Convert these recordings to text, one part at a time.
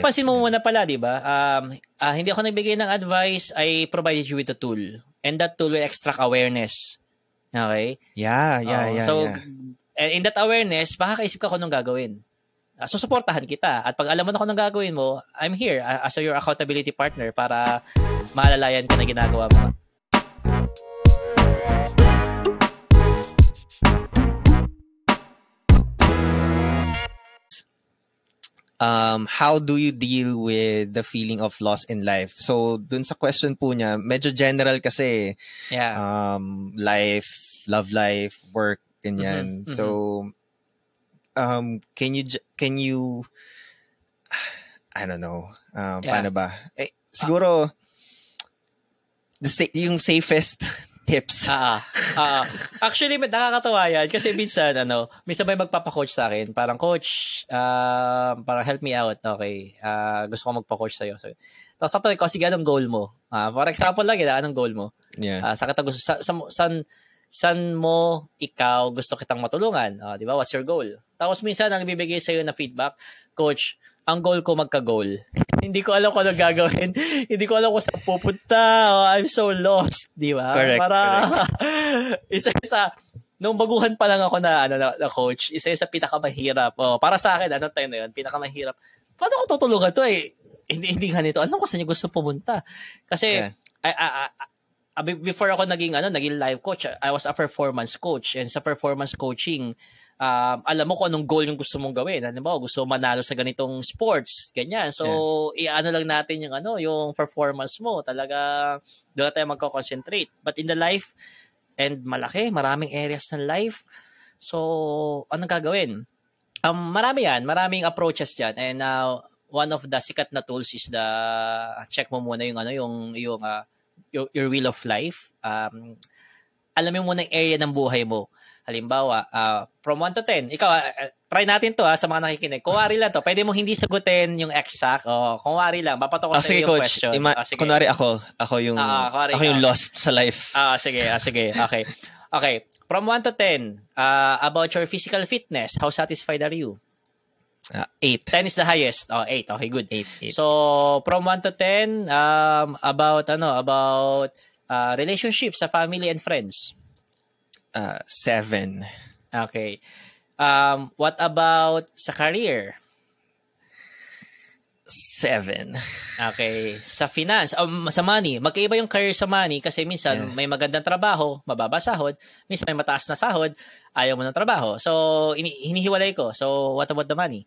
Pansin mo muna pala, di ba? Um, uh, hindi ako nagbigay ng advice, I provided you with a tool. And that tool will extract awareness. Okay? Yeah, yeah, uh, yeah. So, yeah. in that awareness, makakaisip ka kung anong gagawin. Uh, susuportahan kita. At pag alam mo na kung anong gagawin mo, I'm here uh, as your accountability partner para maalalayan ka na ginagawa mo. Um, how do you deal with the feeling of loss in life? So, dun sa question po niya, medyo general kasi. Yeah. Um, life, love life, work, ganyan. Mm-hmm, mm-hmm. So, um, can you, can you, I don't know, um, yeah. paano ba? Eh, siguro, the, yung safest tips. Ah, ah. Actually, nakakatawa yan kasi minsan, ano, minsan may magpapa-coach sa akin. Parang, coach, uh, parang help me out. Okay. Uh, gusto ko magpa-coach sa'yo. So, tapos sabi ko, sige, anong goal mo? Uh, for example lang, yun, anong goal mo? Yeah. Uh, sa gusto, sa, sa, san, san mo ikaw gusto kitang matulungan? Uh, di ba? What's your goal? Tapos minsan, ang bibigay sa'yo na feedback, coach, ang goal ko magka-goal. Hindi ko alam kung ano gagawin. Hindi ko alam kung saan pupunta. Oh, I'm so lost, di ba? Correct, Para, correct. isa-isa, nung baguhan pa lang ako na, ano, na, na coach, isa sa pinakamahirap. Oh, para sa akin, anong time na yun? Pinakamahirap. Paano ko tutulungan to eh? Hindi, hindi nga nito. Alam ko saan niya gusto pumunta. Kasi, yeah. I, I, I, before ako naging ano naging life coach I was a performance coach and sa performance coaching um, alam mo kung anong goal yung gusto mong gawin. Ano ba, gusto manalo sa ganitong sports, ganyan. So, yeah. iano lang natin yung ano, yung performance mo. Talaga doon tayo magko-concentrate. But in the life and malaki, maraming areas ng life. So, anong gagawin? Um, marami yan, maraming approaches diyan. And now, uh, one of the sikat na tools is the check mo muna yung ano, yung yung uh, your, your wheel of life. Um, alam mo yung area ng buhay mo Halimbawa, uh, from 1 to 10, ikaw, uh, try natin to ha, sa mga nakikinig. Kuwari lang to, pwede mo hindi sagutin yung exact. O, kuwari lang, bapato ko ah, sa yung coach, question. Ima- ah, sige. Kunwari ako, ako yung, uh, kunwari, ako yung uh, lost sa life. Ah, sige, ah, sige, okay. Okay, from 1 to 10, uh, about your physical fitness, how satisfied are you? Uh, 8. 10 is the highest. Oh, 8. Okay, good. 8, 8. So, from 1 to 10, um, about, ano, about uh, relationships sa family and friends. Uh, seven. Okay. Um, what about sa career? Seven. Okay. Sa finance, um, sa money, magkaiba yung career sa money kasi minsan yeah. may magandang trabaho, mababa sahod, minsan may mataas na sahod, ayaw mo ng trabaho. So, ini- hinihiwalay ko. So, what about the money?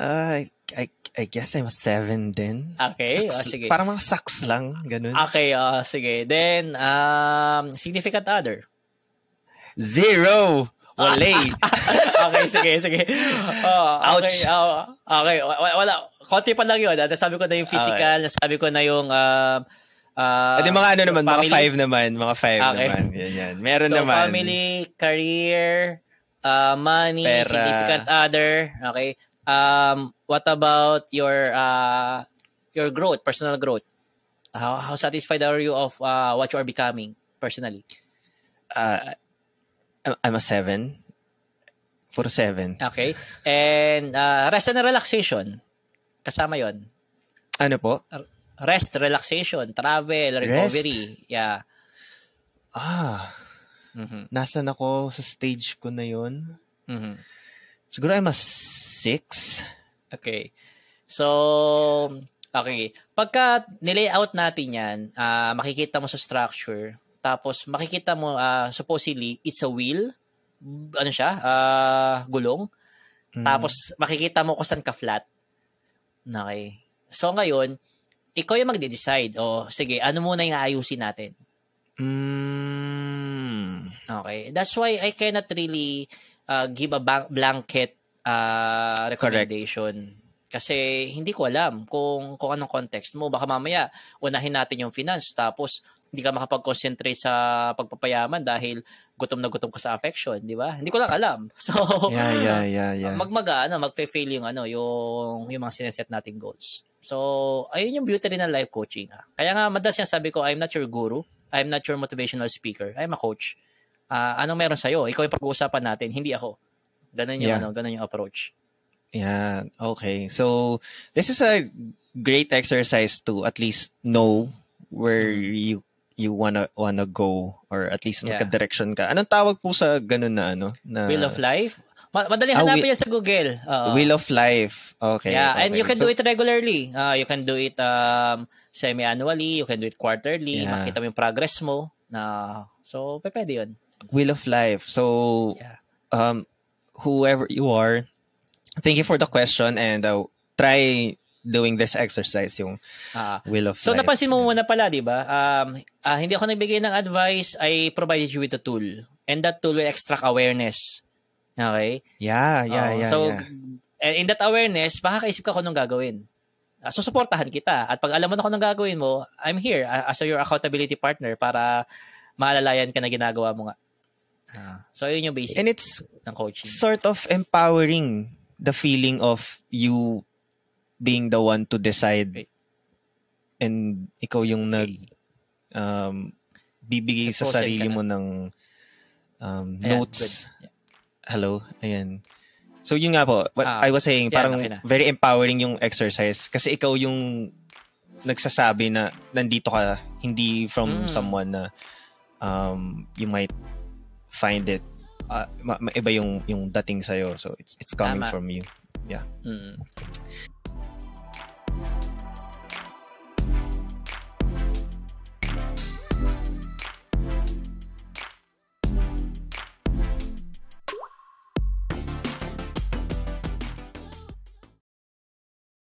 Uh, I, I guess I'm a seven din. Okay. Sucks, oh, sige. Parang mga sucks lang, ganun. Okay, uh, sige. Then, um, significant other. Zero. Wala. okay, sige, sige. Oh, okay, Ouch. Oh, okay, wala. Konti pa lang yun. Ah. Nasabi ko na yung physical, okay. nasabi ko na yung uh, uh, At mga ano naman, family. mga five naman. Mga five okay. naman. Yan, yan. Meron so, naman. family, career, uh, money, Pera. significant other. Okay. Um, what about your uh, your growth, personal growth? How, how satisfied are you of uh, what you are becoming personally? Uh, I'm a seven. For seven. Okay. And uh, rest and relaxation. Kasama yon. Ano po? Rest, relaxation, travel, recovery. Rest? Yeah. Ah. Mm-hmm. Nasaan ako sa stage ko na yon? Mm-hmm. Siguro I'm a six. Okay. So, okay. Pagka nilayout natin yan, uh, makikita mo sa structure, tapos makikita mo uh, supposedly it's a wheel. Ano siya? Uh, gulong. Mm. Tapos makikita mo kung saan ka flat. Okay. So ngayon, ikaw yung magde-decide. O sige, ano muna yung aayusin natin? Mm. Okay. That's why I cannot really uh, give a blanket uh, recommendation. Correct. Kasi hindi ko alam kung kung anong context mo. Baka mamaya unahin natin yung finance tapos hindi ka makapag-concentrate sa pagpapayaman dahil gutom na gutom ka sa affection, di ba? Hindi ko lang alam. So, yeah, yeah, yeah, yeah. magmaga, ano, magfe-fail yung, ano, yung, yung mga sineset nating goals. So, ayun yung beauty rin ng life coaching. Ha? Kaya nga, madalas yung sabi ko, I'm not your guru. I'm not your motivational speaker. I'm a coach. Uh, anong meron sa'yo? Ikaw yung pag-uusapan natin, hindi ako. Ganun yung, yeah. ano, ganun yung approach. Yeah, okay. So, this is a great exercise to at least know where mm. you you wanna wanna go or at least yeah. magka-direction ka. Anong tawag po sa ganun na ano? Na, Wheel of Life? Madaling ah, hanapin yan sa Google. Uh, Wheel of Life. Okay. Yeah, okay. and you can so, do it regularly. Uh, you can do it um, semi-annually, you can do it quarterly, yeah. makita mo yung progress mo. Na, so, pwede yun. Wheel of Life. So, yeah. um, whoever you are, thank you for the question and uh, try doing this exercise yung uh, Wheel of so, Life. So, napansin mo muna pala, di ba? Um, uh, hindi ako nagbigay ng advice, I provided you with a tool. And that tool will extract awareness Okay? Yeah, yeah, uh, yeah. So, yeah. in that awareness, baka kaisip ka kung anong gagawin. Uh, so, suportahan kita. At pag alam mo na kung anong gagawin mo, I'm here as your accountability partner para maalalayan ka na ginagawa mo nga. Uh, so, yun yung basic And it's ng coaching. sort of empowering the feeling of you being the one to decide okay. and ikaw yung nag um, bibigay sa sarili mo ng um, notes. Ayan, Hello, ayan. So yun nga po, what ah, I was saying, parang okay very empowering yung exercise. Kasi ikaw yung nagsasabi na nandito ka, hindi from mm. someone na um, you might find it uh, ma- iba yung yung dating sa So it's it's coming Tama. from you. Yeah. Mm.